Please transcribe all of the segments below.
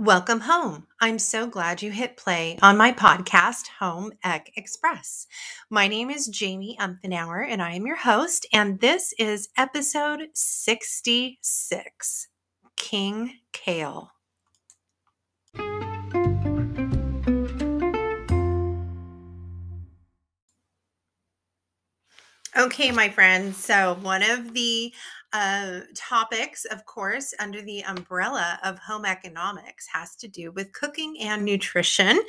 Welcome home. I'm so glad you hit play on my podcast, Home Ec Express. My name is Jaime Umphenour, and I am your host, and this is episode 66 King Kale. Okay, my friends. So, one of the uh, topics, of course, under the umbrella of home economics has to do with cooking and nutrition.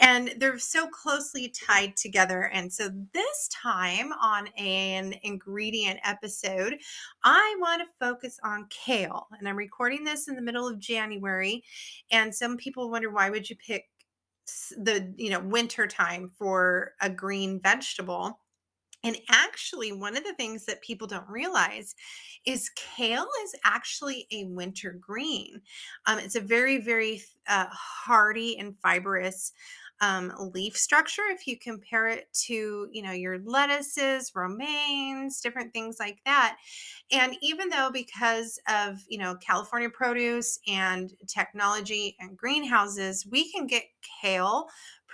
And they're so closely tied together. And so, this time on an ingredient episode, I want to focus on kale. And I'm recording this in the middle of January. And some people wonder why would you pick the you know winter time for a green vegetable and actually, one of the things that people don't realize is kale is actually a winter green. Um, it's a very, very uh, hardy and fibrous um, leaf structure if you compare it to you know your lettuces romaines different things like that and even though because of you know california produce and technology and greenhouses we can get kale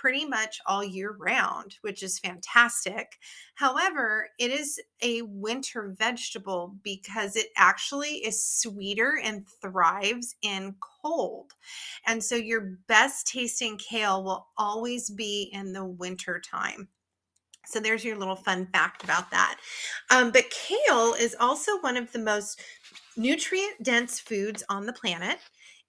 pretty much all year round, which is fantastic. However, it is a winter vegetable because it actually is sweeter and thrives in cold. And so your best tasting kale will always be in the winter time. So there's your little fun fact about that. Um, but kale is also one of the most nutrient dense foods on the planet.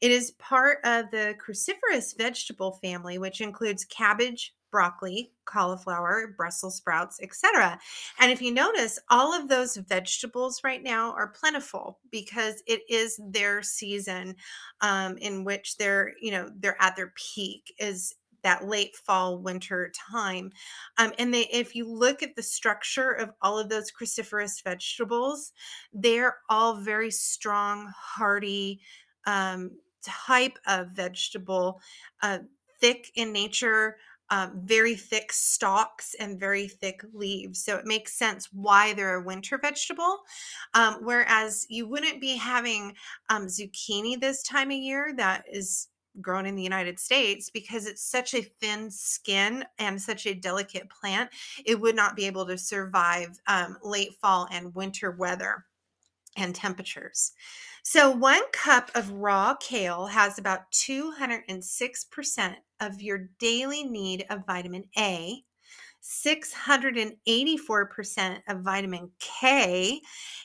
It is part of the cruciferous vegetable family, which includes cabbage, broccoli, cauliflower, Brussels sprouts, etc. And if you notice, all of those vegetables right now are plentiful because it is their season um, in which they're, you know, they're at their peak is that late fall winter time um, and they if you look at the structure of all of those cruciferous vegetables they're all very strong hardy um, type of vegetable, uh, thick in nature, um, very thick stalks and very thick leaves. So it makes sense why they're a winter vegetable. Um, whereas you wouldn't be having um, zucchini this time of year that is grown in the United States because it's such a thin skin and such a delicate plant. It would not be able to survive um, late fall and winter weather and temperatures. So, one cup of raw kale has about 206% of your daily need of vitamin A, 684% of vitamin K,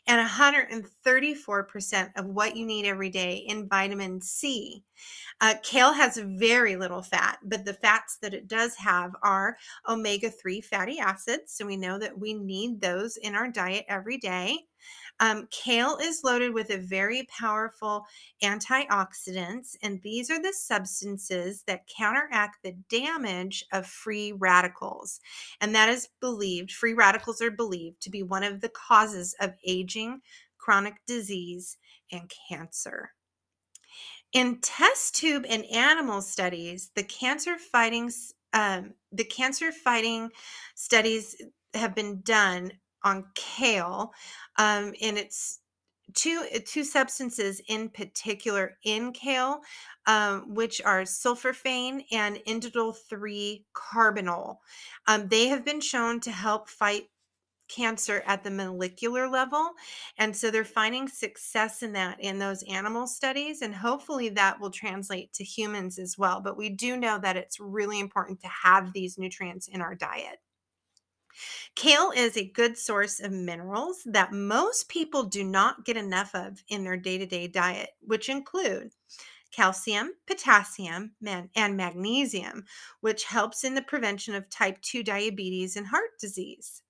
and 134% of what you need every day in vitamin C. Uh, kale has very little fat, but the fats that it does have are omega 3 fatty acids. So we know that we need those in our diet every day. Um, kale is loaded with a very powerful antioxidants, and these are the substances that counteract the damage of free radicals. And that is believed, free radicals are believed to be one of the causes of aging, chronic disease, and cancer. In test tube and animal studies, the cancer fighting um, the cancer fighting studies have been done on kale, um, and it's two two substances in particular in kale, um, which are sulforaphane and indole three carbinol. Um, they have been shown to help fight cancer at the molecular level. And so they're finding success in that in those animal studies. And hopefully that will translate to humans as well. But we do know that it's really important to have these nutrients in our diet. Kale is a good source of minerals that most people do not get enough of in their day to day diet, which include calcium, potassium, and magnesium, which helps in the prevention of type 2 diabetes and heart disease.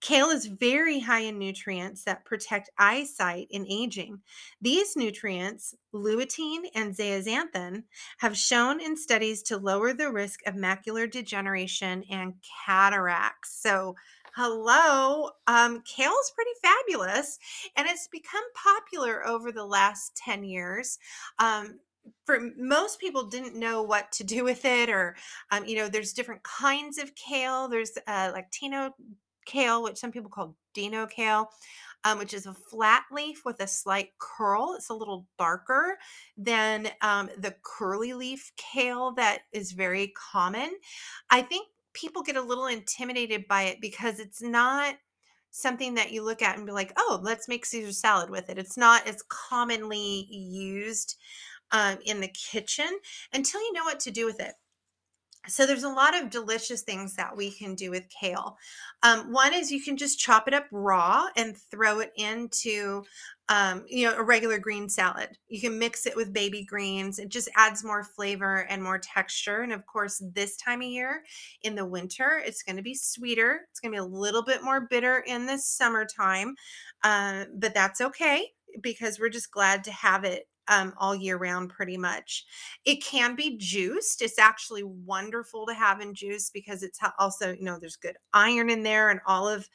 Kale is very high in nutrients that protect eyesight in aging. These nutrients, lutein and zeaxanthin, have shown in studies to lower the risk of macular degeneration and cataracts. So, hello, um, kale is pretty fabulous, and it's become popular over the last 10 years. Um, for most people didn't know what to do with it or um, you know there's different kinds of kale there's uh, lacinato kale, which some people call Dino kale, um, which is a flat leaf with a slight curl. It's a little darker than um, the curly leaf kale that is very common. I think people get a little intimidated by it because it's not something that you look at and be like, oh, let's make Caesar salad with it. It's not as commonly used um, in the kitchen until you know what to do with it. So there's a lot of delicious things that we can do with kale. Um, one is you can just chop it up raw and throw it into, um, you know, a regular green salad. You can mix it with baby greens. It just adds more flavor and more texture. And of course, this time of year in the winter, it's going to be sweeter. It's going to be a little bit more bitter in the summertime, uh, but that's okay because we're just glad to have it um, all year round, pretty much. It can be juiced. It's actually wonderful to have in juice because it's also, you know, there's good iron in there and all of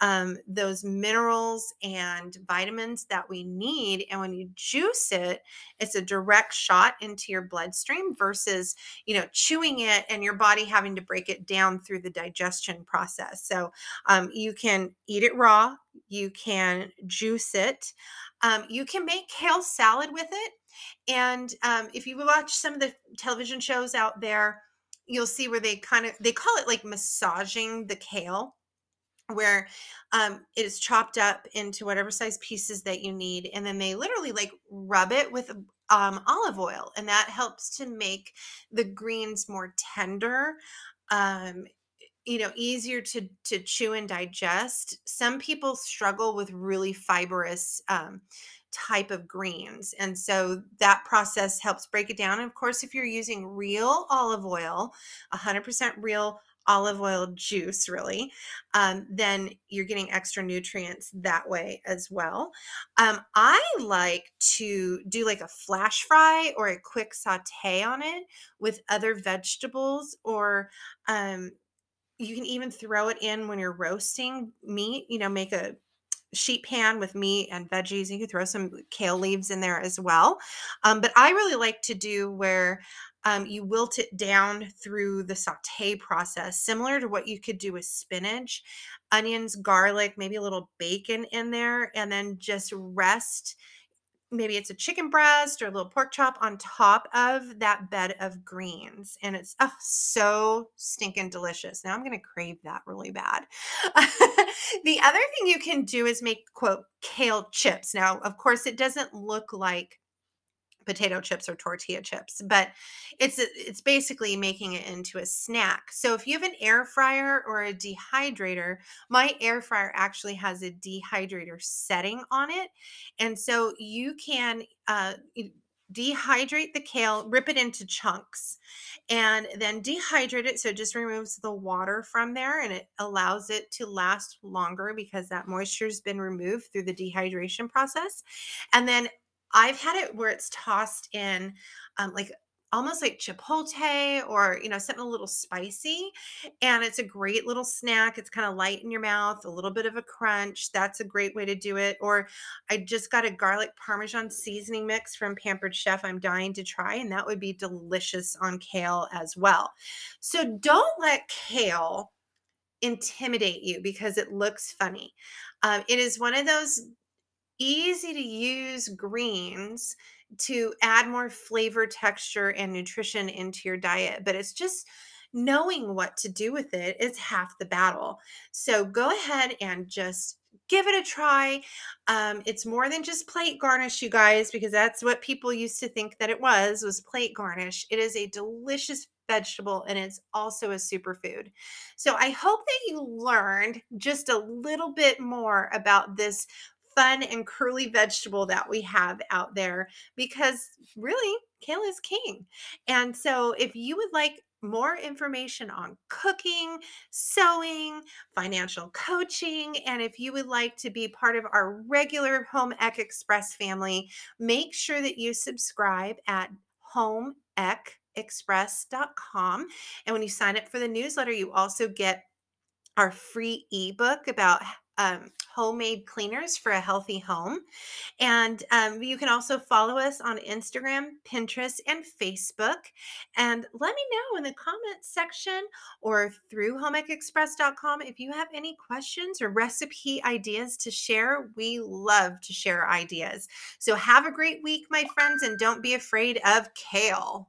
um, those minerals and vitamins that we need. And when you juice it, it's a direct shot into your bloodstream versus, you know, chewing it and your body having to break it down through the digestion process. So um, you can eat it raw, you can juice it. Um, you can make kale salad with it. And um, if you watch some of the television shows out there, you'll see where they kind of they call it like massaging the kale where um, it is chopped up into whatever size pieces that you need and then they literally like rub it with um, olive oil and that helps to make the greens more tender um, you know easier to to chew and digest. Some people struggle with really fibrous um, type of greens and so that process helps break it down. And of course if you're using real olive oil 100% real olive oil juice really um, then you're getting extra nutrients that way as well um, i like to do like a flash fry or a quick saute on it with other vegetables or um, you can even throw it in when you're roasting meat, you know, make a sheet pan with meat and veggies. You can throw some kale leaves in there as well. Um, but I really like to do where um, you wilt it down through the saute process, similar to what you could do with spinach, onions, garlic, maybe a little bacon in there, and then just rest maybe it's a chicken breast or a little pork chop on top of that bed of greens. And it's oh, so stinking delicious. Now I'm going to crave that really bad. the other thing you can do is make, quote, kale chips. Now, of course, it doesn't look like potato chips or tortilla chips but it's it's basically making it into a snack. So if you have an air fryer or a dehydrator my air fryer actually has a dehydrator setting on it and so you can uh, dehydrate the kale rip it into chunks and then dehydrate it so it just removes the water from there and it allows it to last longer because that moisture has been removed through the dehydration process and then I've had it where it's tossed in um, like almost like chipotle or you know something a little spicy and it's a great little snack it's kind of light in your mouth a little bit of a crunch that's a great way to do it or i just got a garlic parmesan seasoning mix from pampered chef i'm dying to try and that would be delicious on kale as well. So don't let kale intimidate you because it looks funny. Um, it is one of those easy to use greens to add more flavor, texture, and nutrition into your diet. But it's just knowing what to do with it is half the battle. So go ahead and just give it a try. Um, it's more than just plate garnish, you guys, because that's what people used to think that it was was plate garnish. It is a delicious vegetable and it's also a superfood. So I hope that you learned just a little bit more about this fun and curly vegetable that we have out there because really kale is king. And so if you would like more information on cooking, sewing, financial coaching, and if you would like to be part of our regular Home Ec Express family, make sure that you subscribe at Home Ec homeecexpress.com. And when you sign up for the newsletter, you also get our free ebook about um, homemade cleaners for a healthy home. And um, you can also follow us on Instagram, Pinterest, and Facebook. And let me know in the comments section or through homeecexpress.com if you have any questions or recipe ideas to share. We love to share ideas. So have a great week, my friends, and don't be afraid of kale.